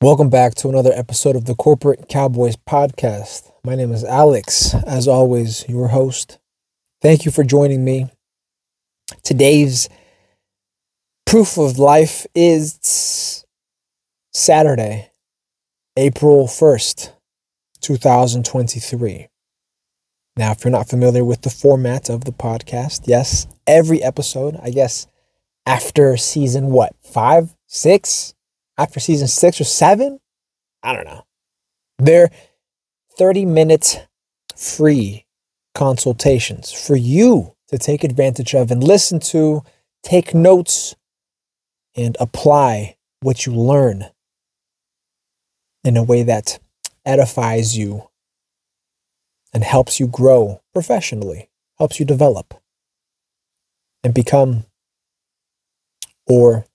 Welcome back to another episode of the Corporate Cowboys Podcast. My name is Alex, as always, your host. Thank you for joining me. Today's proof of life is Saturday, April 1st, 2023. Now, if you're not familiar with the format of the podcast, yes, every episode, I guess, after season what, five, six? After season six or seven. I don't know. They're 30 minute free consultations for you to take advantage of and listen to, take notes, and apply what you learn in a way that edifies you and helps you grow professionally, helps you develop and become or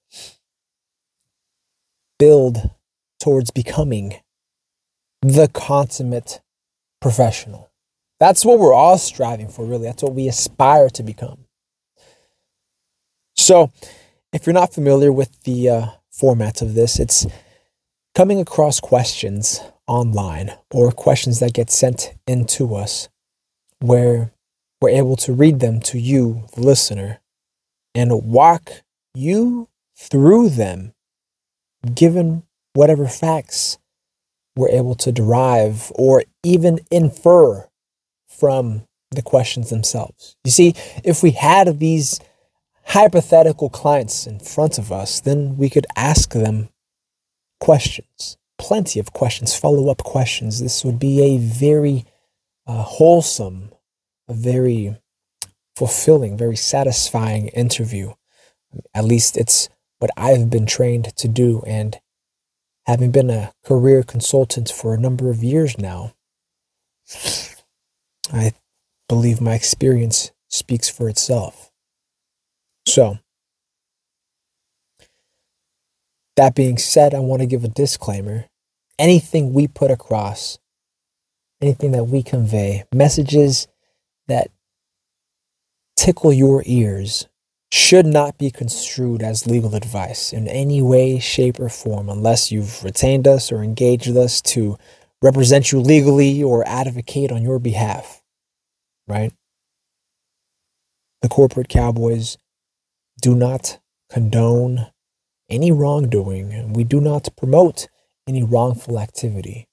build towards becoming the consummate professional. That's what we're all striving for, really. That's what we aspire to become. So, if you're not familiar with the uh, format of this, it's coming across questions online or questions that get sent into us where we're able to read them to you, the listener, and walk you through them given whatever facts we're able to derive or even infer from the questions themselves. You see, if we had these hypothetical clients in front of us, then we could ask them questions, plenty of questions, follow up questions. This would be a very uh, wholesome, a very fulfilling, very satisfying interview. At least it's what I've been trained to do. And having been a career consultant for a number of years now, I believe my experience speaks for itself. So, that being said, I want to give a disclaimer. Anything we put across, anything that we convey, messages that tickle your ears should not be construed as legal advice in any way, shape, or form unless you've retained us or engaged us to represent you legally or advocate on your behalf. Right? The corporate cowboys do not condone any wrongdoing, and we do not promote any wrongful activity.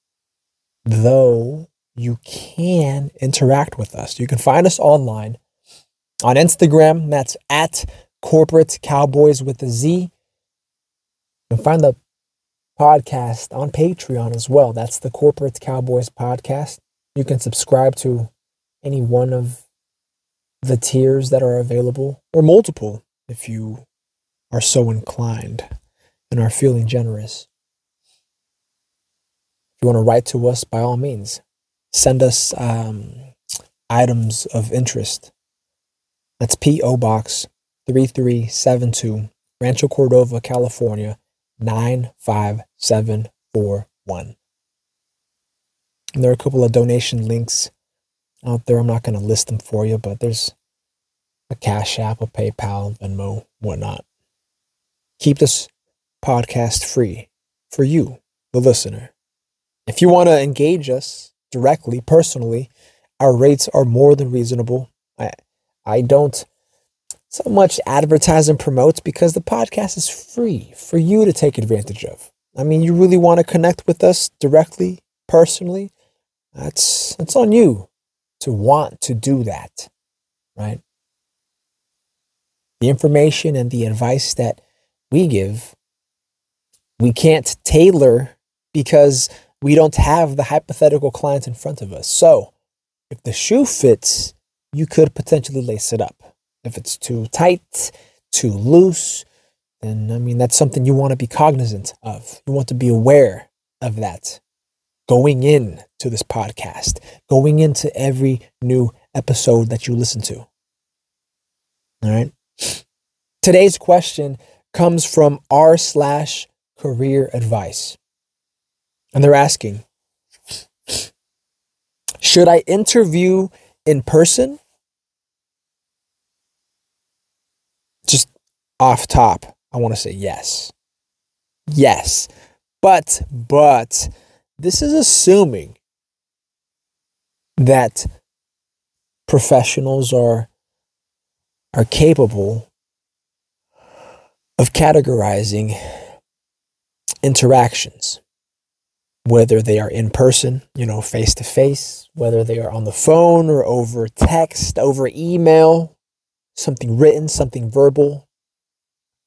Though you can interact with us. You can find us online on Instagram. That's at corporate cowboys with a Z. You can find the podcast on Patreon as well. That's the Corporate Cowboys podcast. You can subscribe to any one of the tiers that are available, or multiple if you are so inclined and are feeling generous. If you want to write to us, by all means, send us um, items of interest that's P.O. Box 3372, Rancho Cordova, California 95741. And there are a couple of donation links out there. I'm not going to list them for you, but there's a Cash App, a PayPal, Venmo, whatnot. Keep this podcast free for you, the listener. If you want to engage us directly, personally, our rates are more than reasonable. I, I don't so much advertise and promote because the podcast is free for you to take advantage of. I mean, you really want to connect with us directly, personally, that's that's on you to want to do that, right? The information and the advice that we give, we can't tailor because we don't have the hypothetical client in front of us. So, if the shoe fits, you could potentially lace it up. If it's too tight, too loose, then I mean, that's something you want to be cognizant of. You want to be aware of that going in to this podcast, going into every new episode that you listen to. All right. Today's question comes from r slash career advice. And they're asking, should I interview in person off top, I want to say yes. Yes. But, but, this is assuming that professionals are are capable of categorizing interactions whether they are in person, you know, face to face, whether they are on the phone or over text, over email, something written, something verbal,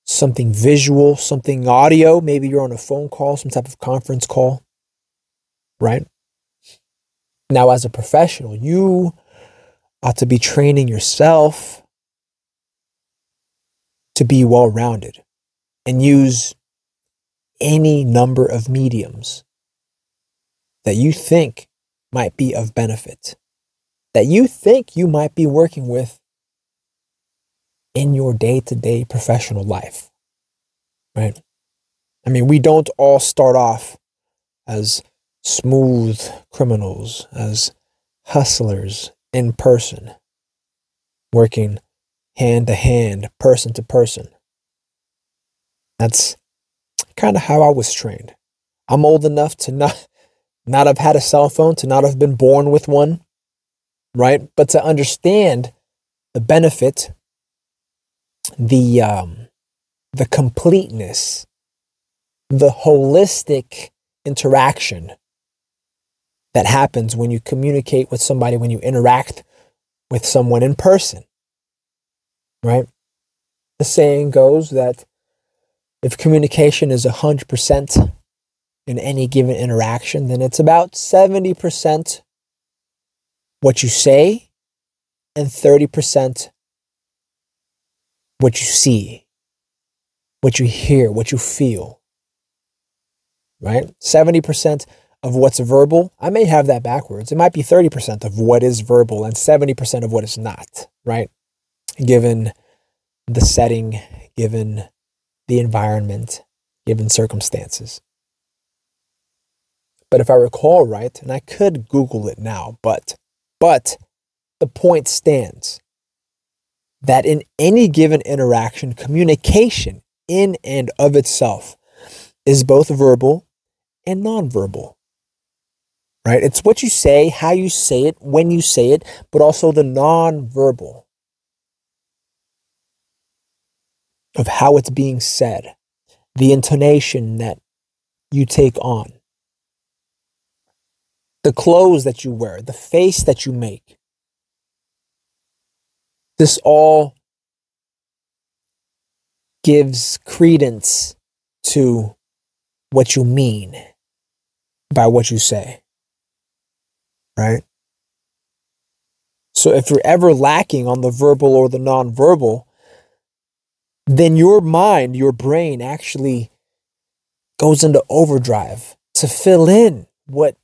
something visual, something audio. Maybe you're on a phone call, some type of conference call, right? Now, as a professional, you ought to be training yourself to be well rounded and use any number of mediums that you think might be of benefit, that you think you might be working with in your day to day professional life, right? I mean, we don't all start off as smooth criminals, as hustlers in person, working hand to hand, person to person. That's kind of how I was trained. I'm old enough to not not have had a cell phone, to not have been born with one, right? But to understand the benefit, the um, the completeness, the holistic interaction that happens when you communicate with somebody, when you interact with someone in person, right? The saying goes that if communication is 100% in any given interaction, then it's about 70% what you say and 30% what you see, what you hear, what you feel. Right? 70% of what's verbal, I may have that backwards. It might be 30% of what is verbal and 70% of what is not, right? Given the setting, given the environment, given circumstances. But if I recall right, and I could Google it now, but but the point stands that in any given interaction, communication in and of itself is both verbal and nonverbal. Right? It's what you say, how you say it, when you say it, but also the nonverbal of how it's being said, the intonation that you take on the clothes that you wear, the face that you make. This all gives credence to what you mean by what you say. Right? So if you're ever lacking on the verbal or the nonverbal, then your mind, your brain actually goes into overdrive to fill in what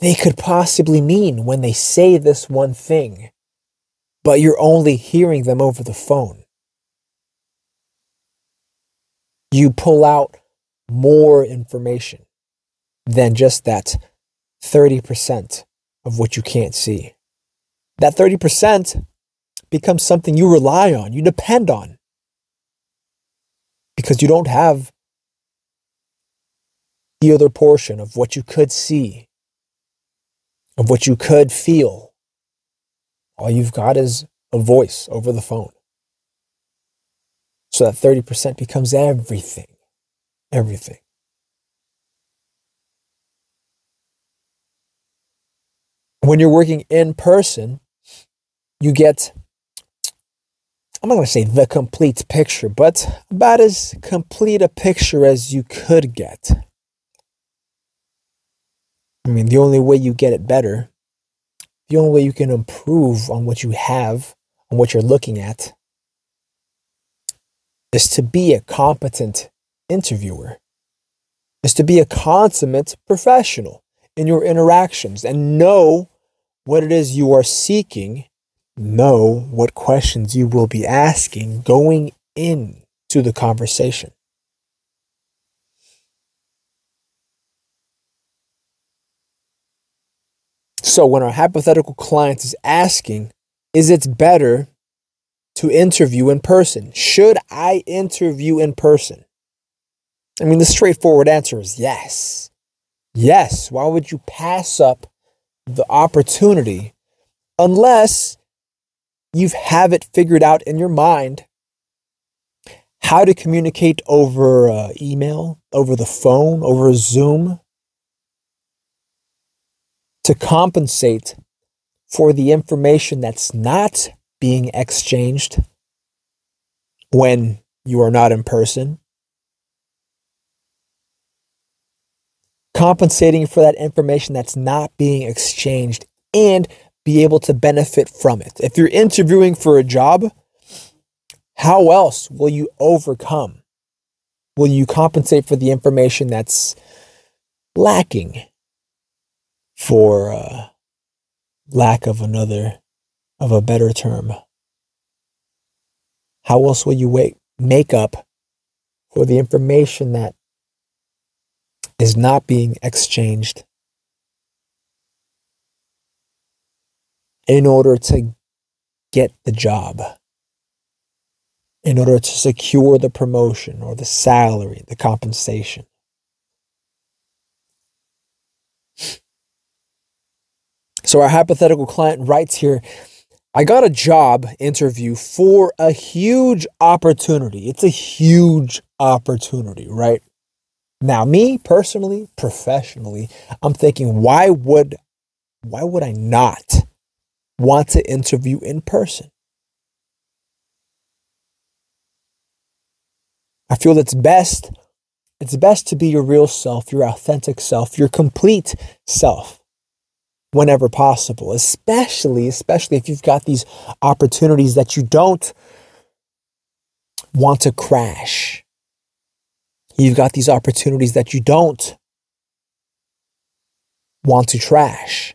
they could possibly mean when they say this one thing, but you're only hearing them over the phone. You pull out more information than just that 30% of what you can't see. That 30% becomes something you rely on, you depend on, because you don't have the other portion of what you could see of what you could feel. All you've got is a voice over the phone. So that 30% becomes everything. Everything. When you're working in person, you get, I'm not going to say the complete picture, but about as complete a picture as you could get. I mean, the only way you get it better, the only way you can improve on what you have, on what you're looking at, is to be a competent interviewer, is to be a consummate professional in your interactions and know what it is you are seeking, know what questions you will be asking going into the conversation. So when our hypothetical client is asking, is it better to interview in person? Should I interview in person? I mean, the straightforward answer is yes. Yes. Why would you pass up the opportunity unless you have it figured out in your mind how to communicate over uh, email, over the phone, over Zoom to compensate for the information that's not being exchanged when you are not in person. Compensating for that information that's not being exchanged and be able to benefit from it. If you're interviewing for a job, how else will you overcome? Will you compensate for the information that's lacking for uh, lack of another, of a better term? How else will you wait, make up for the information that is not being exchanged in order to get the job, in order to secure the promotion or the salary, the compensation. So, our hypothetical client writes here I got a job interview for a huge opportunity. It's a huge opportunity, right? Now, me personally, professionally, I'm thinking, why would why would I not want to interview in person. I feel it's best it's best to be your real self, your authentic self, your complete self whenever possible, especially especially if you've got these opportunities that you don't want to crash. You've got these opportunities that you don't want to trash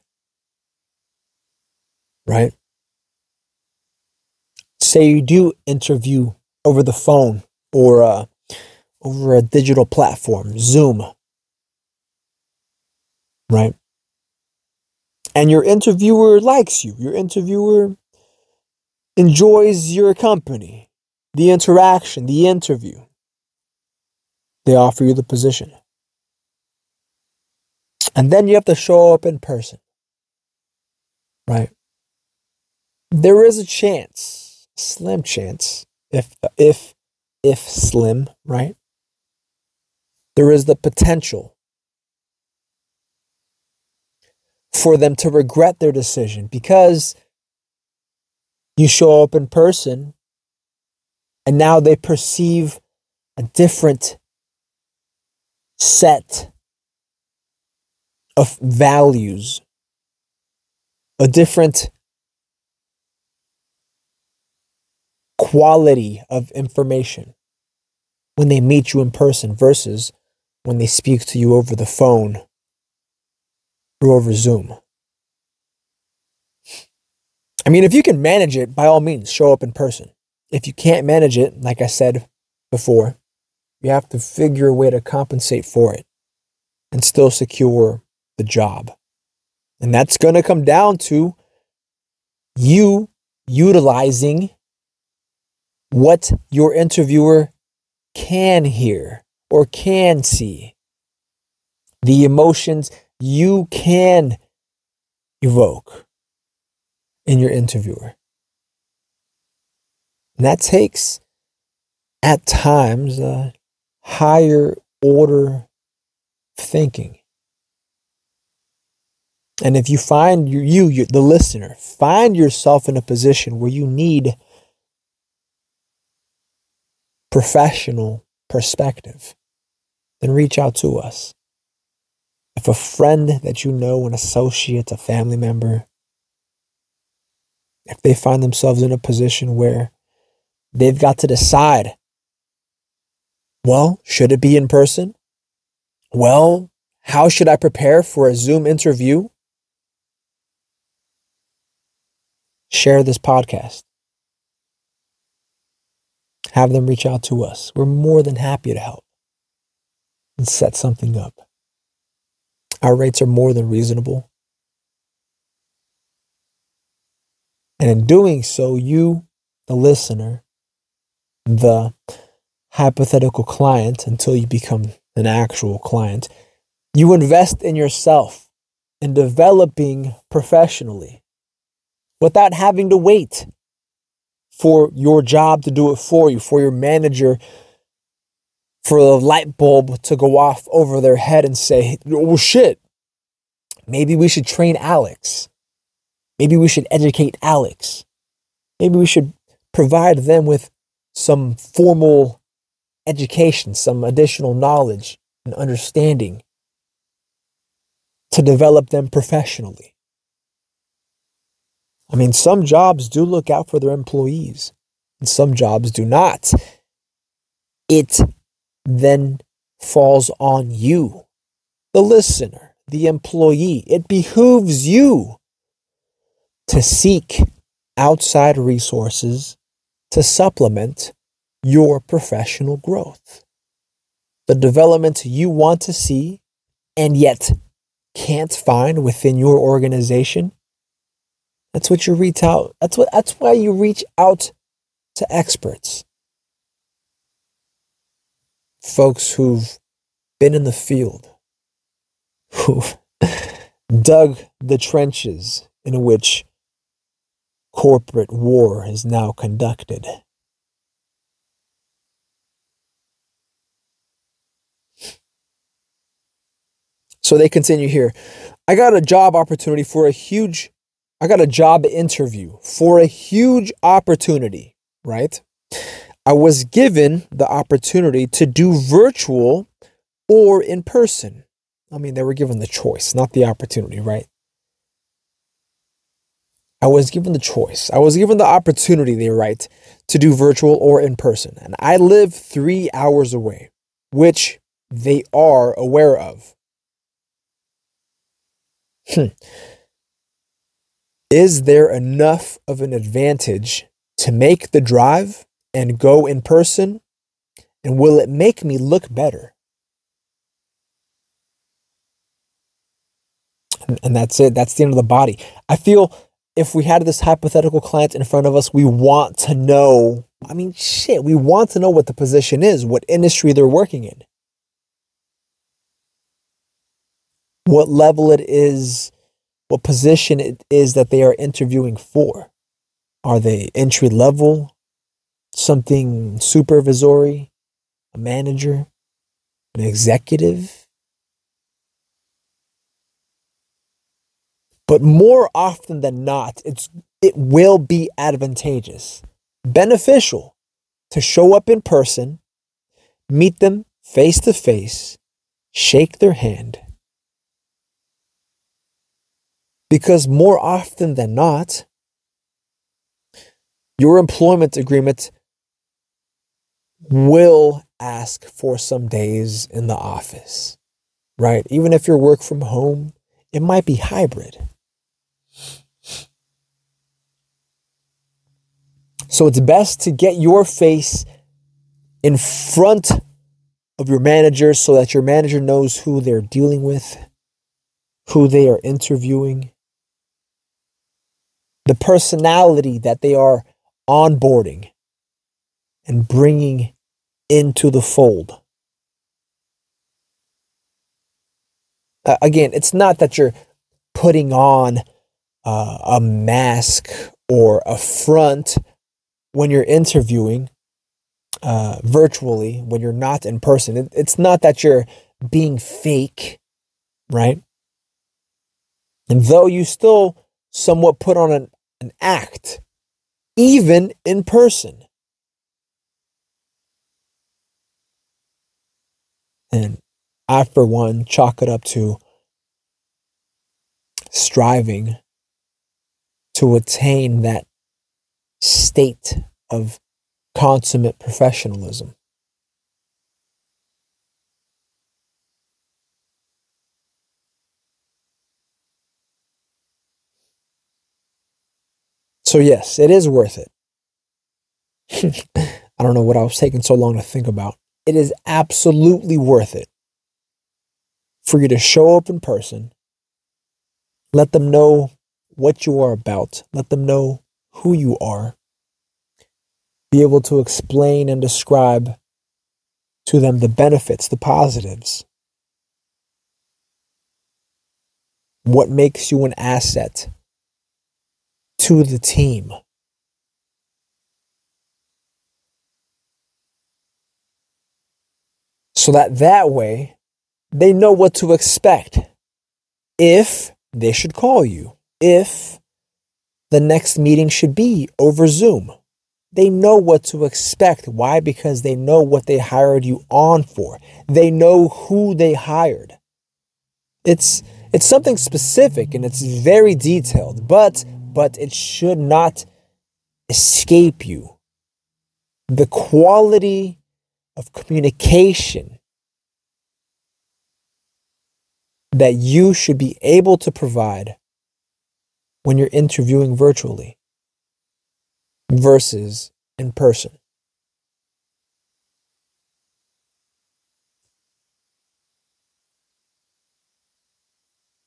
right? Say you do interview over the phone or uh, over a digital platform, Zoom, right? And your interviewer likes you, your interviewer enjoys your company, the interaction, the interview. They offer you the position. And then you have to show up in person, right? there is a chance, slim chance, if if if slim, right? There is the potential for them to regret their decision because you show up in person and now they perceive a different set of values, a different quality of information when they meet you in person versus when they speak to you over the phone or over Zoom. I mean, if you can manage it, by all means, show up in person. If you can't manage it, like I said before, you have to figure a way to compensate for it and still secure the job. And that's going to come down to you utilizing what your interviewer can hear or can see, the emotions you can evoke in your interviewer. And that takes, at times, a higher order thinking. And if you find you, you, the listener, find yourself in a position where you need professional perspective, then reach out to us. If a friend that you know, an associate, a family member, if they find themselves in a position where they've got to decide, well, should it be in person? Well, how should I prepare for a Zoom interview? Share this podcast have them reach out to us. We're more than happy to help and set something up. Our rates are more than reasonable. And in doing so, you, the listener, the hypothetical client until you become an actual client. You invest in yourself in developing professionally without having to wait for your job to do it for you, for your manager, for the light bulb to go off over their head and say, oh shit, maybe we should train Alex. Maybe we should educate Alex. Maybe we should provide them with some formal education, some additional knowledge and understanding to develop them professionally. I mean, some jobs do look out for their employees, and some jobs do not. It then falls on you, the listener, the employee. It behooves you to seek outside resources to supplement your professional growth. The development you want to see and yet can't find within your organization. That's what you reach out. That's what that's why you reach out to experts. Folks who've been in the field, who've dug the trenches in which corporate war is now conducted. So they continue here. I got a job opportunity for a huge, I got a job interview for a huge opportunity, right? I was given the opportunity to do virtual or in person. I mean, they were given the choice, not the opportunity, right? I was given the choice. I was given the opportunity, they write, to do virtual or in person. And I live three hours away, which they are aware of. Hmm. Is there enough of an advantage to make the drive and go in person? And will it make me look better? And, that's it. That's the end of the body. I feel if we had this hypothetical client in front of us, we want to know. I mean, shit, we want to know what the position is, what industry they're working in, what level it is, what position it is that they are interviewing for. Are they entry level, something supervisory, a manager, an executive? But more often than not, it's it will be advantageous, beneficial to show up in person, meet them face to face, shake their hand. Because more often than not, your employment agreement will ask for some days in the office, right? Even if you're work from home, it might be hybrid. So it's best to get your face in front of your manager so that your manager knows who they're dealing with, who they are interviewing, the personality that they are onboarding and bringing into the fold. Uh, again, it's not that you're putting on uh, a mask or a front when you're interviewing uh, virtually, when you're not in person. It, it's not that you're being fake, right? And though you still somewhat put on an, an act, even in person. And I, for one, chalk it up to striving to attain that state of consummate professionalism. So, yes, it is worth it. I don't know what I was taking so long to think about. It is absolutely worth it for you to show up in person, let them know what you are about, let them know who you are, be able to explain and describe to them the benefits, the positives. What makes you an asset to the team? So that that way they know what to expect if they should call you, if the next meeting should be over Zoom. They know what to expect. Why? Because they know what they hired you on for. They know who they hired. It's it's something specific and it's very detailed, but but it should not escape you. The quality of communication that you should be able to provide when you're interviewing virtually versus in person.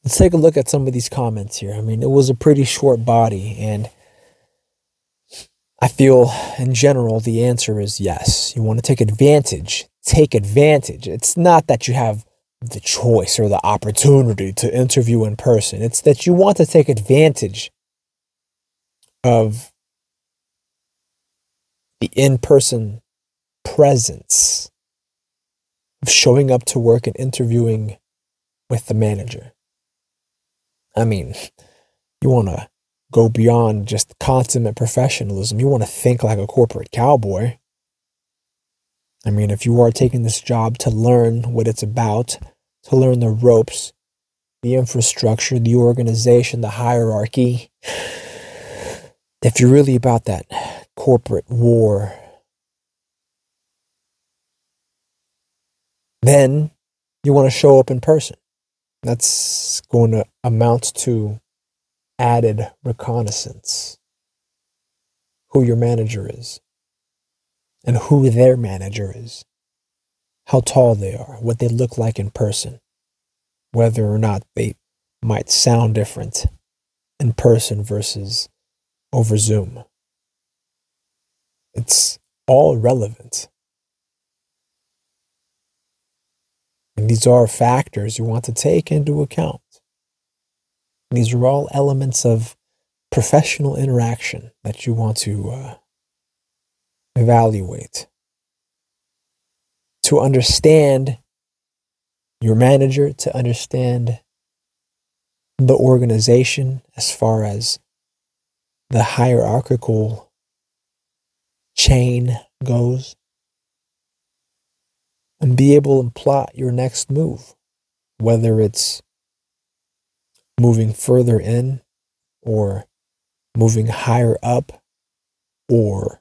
Let's take a look at some of these comments here. I mean, it was a pretty short body, and I feel in general the answer is yes. You want to take advantage. Take advantage. It's not that you have the choice or the opportunity to interview in person, it's that you want to take advantage of the in person presence of showing up to work and interviewing with the manager. I mean, you want to go beyond just consummate professionalism. You want to think like a corporate cowboy. I mean, if you are taking this job to learn what it's about, to learn the ropes, the infrastructure, the organization, the hierarchy, if you're really about that corporate war, then you want to show up in person. That's going to amount to added reconnaissance. Who your manager is, and who their manager is, how tall they are, what they look like in person, whether or not they might sound different in person versus over Zoom. It's all relevant. And these are factors you want to take into account. These are all elements of professional interaction that you want to uh, evaluate. To understand your manager, to understand the organization as far as the hierarchical chain goes and be able to plot your next move, whether it's moving further in or moving higher up or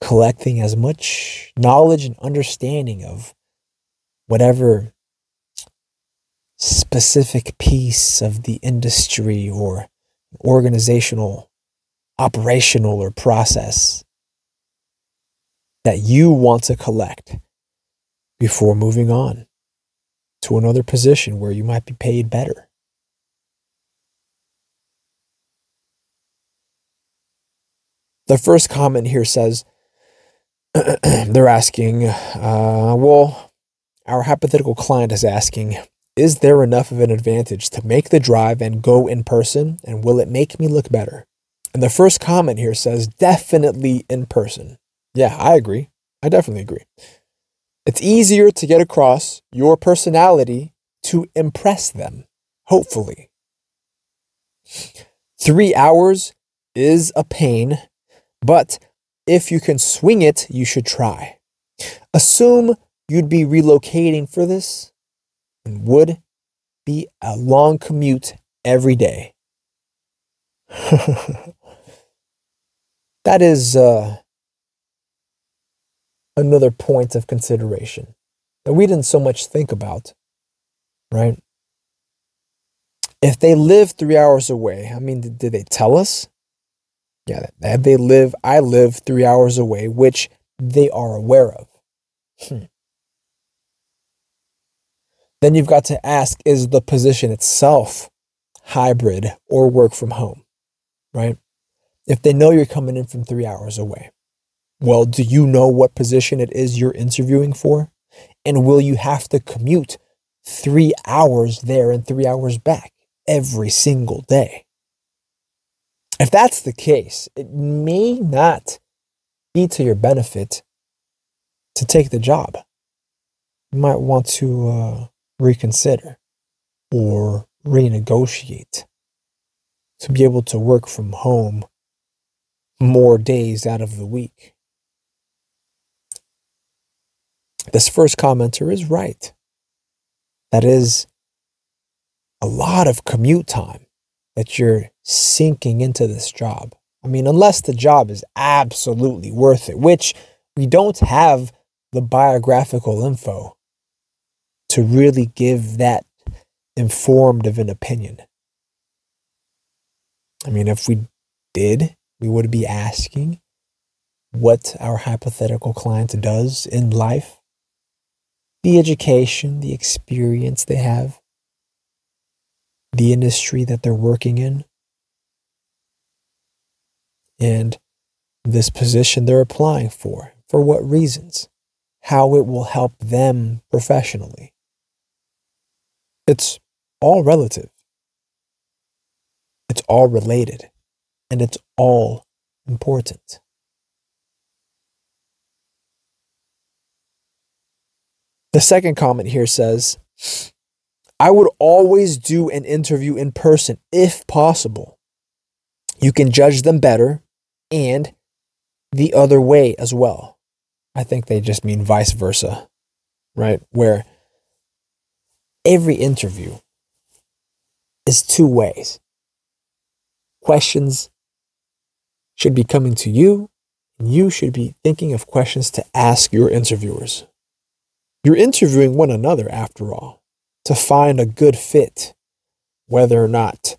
collecting as much knowledge and understanding of whatever specific piece of the industry or organizational, operational, or process that you want to collect before moving on to another position where you might be paid better. The first comment here says they're asking, uh, well, our hypothetical client is asking, is there enough of an advantage to make the drive and go in person? And will it make me look better? And the first comment here says, definitely in person. Yeah, I agree. I definitely agree. It's easier to get across your personality to impress them, hopefully. Three hours is a pain, but if you can swing it, you should try. Assume you'd be relocating for this and would be a long commute every day. that is uh, another point of consideration that we didn't so much think about, right? If they live three hours away, I mean, did, they tell us? Yeah, that they live, I live three hours away, which they are aware of. Hmm. Then you've got to ask is the position itself hybrid or work from home, right? If they know you're coming in from three hours away, Well, do you know what position it is you're interviewing for? And will you have to commute three hours there and three hours back every single day? If that's the case, it may not be to your benefit to take the job. You might want to uh, reconsider or renegotiate to be able to work from home more days out of the week. This first commenter is right. That is a lot of commute time that you're sinking into this job. I mean, unless the job is absolutely worth it, which we don't have the biographical info to really give that informed of an opinion. I mean, if we did, we would be asking what our hypothetical client does in life, the education, the experience they have, the industry that they're working in, and this position they're applying for, for what reasons, how it will help them professionally. It's all relative. It's all related and it's all important. The second comment here says, I would always do an interview in person if possible. You can judge them better and the other way as well. I think they just mean vice versa, right? Where every interview is two ways questions should be coming to you, and you should be thinking of questions to ask your interviewers. You're interviewing one another, after all, to find a good fit, whether or not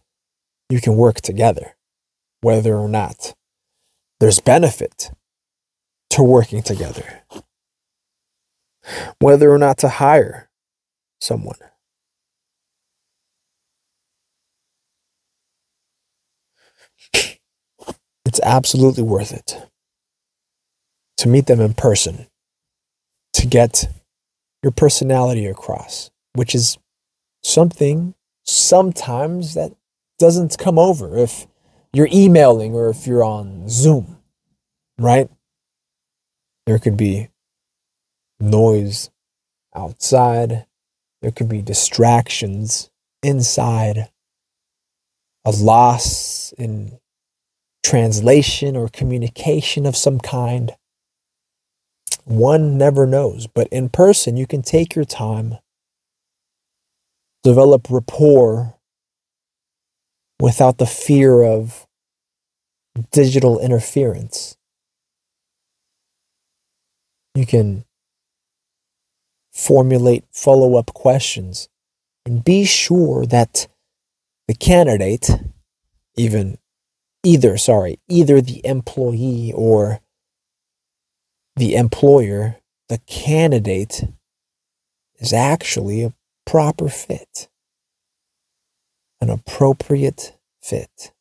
you can work together, whether or not there's benefit to working together, whether or not to hire someone. it's absolutely worth it to meet them in person, to get your personality across, which is something sometimes that doesn't come over if you're emailing or if you're on Zoom, right? There could be noise outside, there could be distractions inside, a loss in translation or communication of some kind. One never knows, but in person, you can take your time, develop rapport without the fear of digital interference. You can formulate follow up questions and be sure that the candidate, even either, sorry, either the employee or the employer, the candidate is actually a proper fit, an appropriate fit.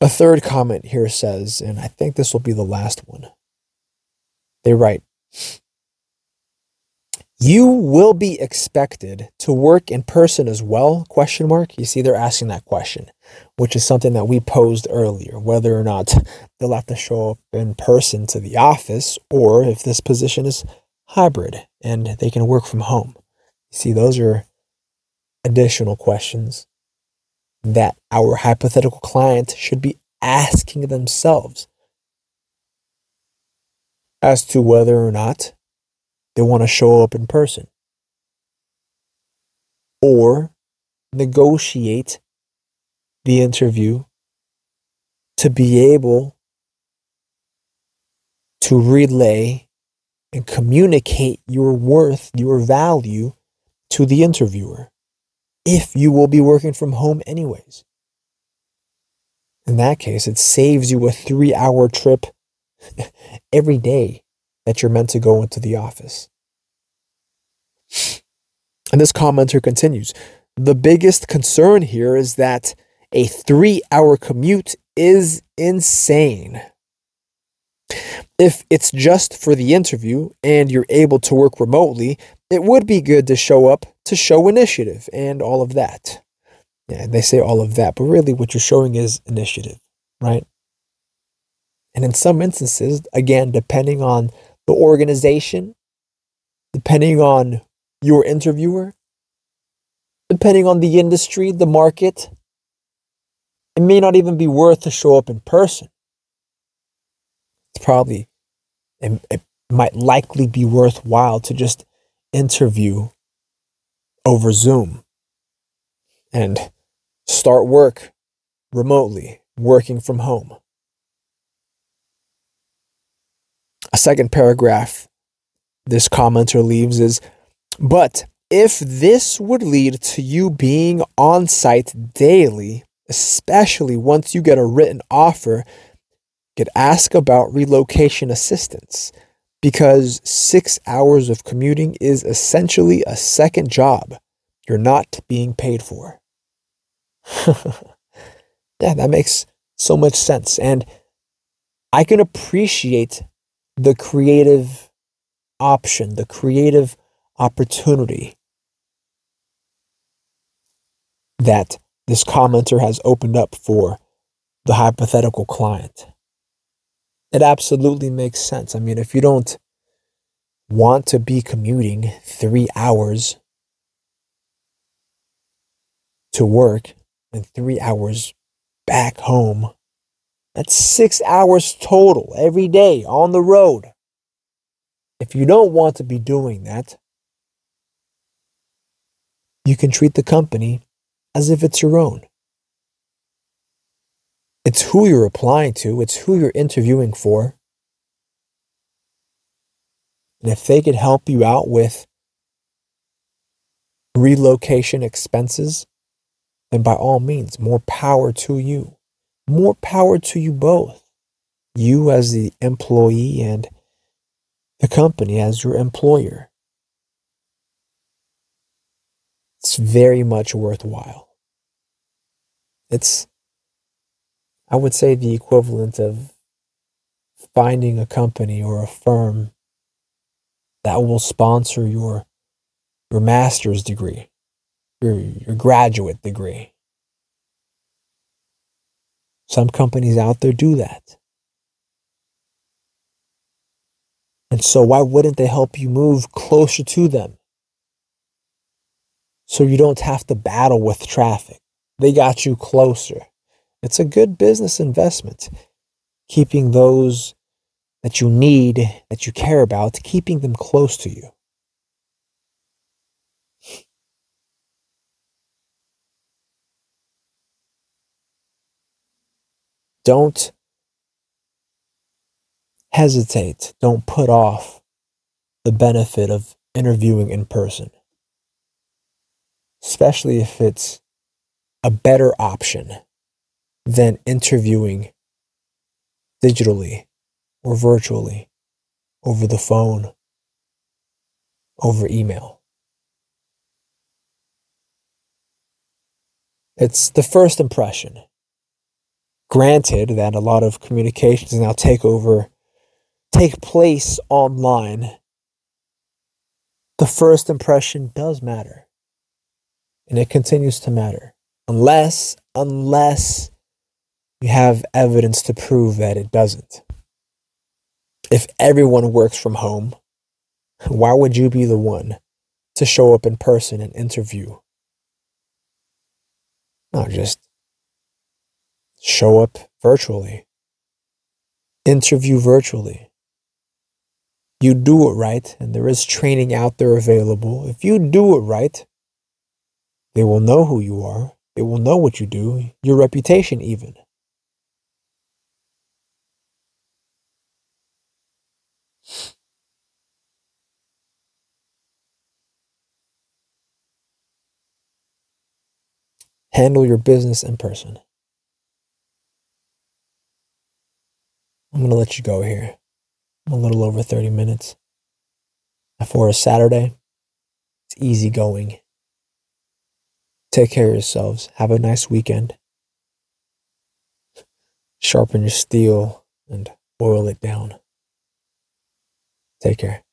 A third comment here says, and I think this will be the last one. They write, you will be expected to work in person as well question mark you see they're asking that question which is something that we posed earlier whether or not they'll have to show up in person to the office or if this position is hybrid and they can work from home. See those are additional questions that our hypothetical client should be asking themselves as to whether or not they want to show up in person or negotiate the interview to be able to relay and communicate your worth, your value to the interviewer if you will be working from home anyways. In that case, it saves you a three hour trip every day that you're meant to go into the office. And this commenter continues The biggest concern here is that a three hour commute is insane. If it's just for the interview and you're able to work remotely, it would be good to show up to show initiative and all of that. Yeah, they say all of that, but really what you're showing is initiative, right? And in some instances, again, depending on the organization, depending on your interviewer, depending on the industry, the market, it may not even be worth to show up in person. It's probably, it, it might likely be worthwhile to just interview over Zoom and start work remotely, working from home. A second paragraph this commenter leaves is But if this would lead to you being on site daily, especially once you get a written offer, could ask about relocation assistance because six hours of commuting is essentially a second job you're not being paid for. yeah, that makes so much sense. And I can appreciate the creative option, the creative opportunity that this commenter has opened up for the hypothetical client. It absolutely makes sense. I mean, if you don't want to be commuting three hours to work and three hours back home, that's six hours total every day on the road. If you don't want to be doing that, you can treat the company as if it's your own. It's who you're applying to, it's who you're interviewing for. And if they could help you out with relocation expenses, then by all means, more power to you. More power to you both. You as the employee and the company as your employer. It's very much worthwhile. It's, I would say, the equivalent of finding a company or a firm that will sponsor your your master's degree, your, your graduate degree. Some companies out there do that. And so, why wouldn't they help you move closer to them? So you don't have to battle with traffic. They got you closer. It's a good business investment, keeping those that you need, that you care about, keeping them close to you. Don't hesitate, don't put off the benefit of interviewing in person, especially if it's a better option than interviewing digitally or virtually over the phone, over email. It's the first impression. Granted that a lot of communications now take over take place online, the first impression does matter. And it continues to matter. Unless, unless you have evidence to prove that it doesn't. If everyone works from home, why would you be the one to show up in person and interview? No, just show up virtually, interview virtually you do it right, and there is training out there available, if you do it right, they will know who you are. They will know what you do, your reputation, even. Handle your business in person. I'm going to let you go here I'm a little over 30 minutes. For a Saturday, it's easy going. Take care of yourselves. Have a nice weekend. sharpen your steel and boil it down. Take care.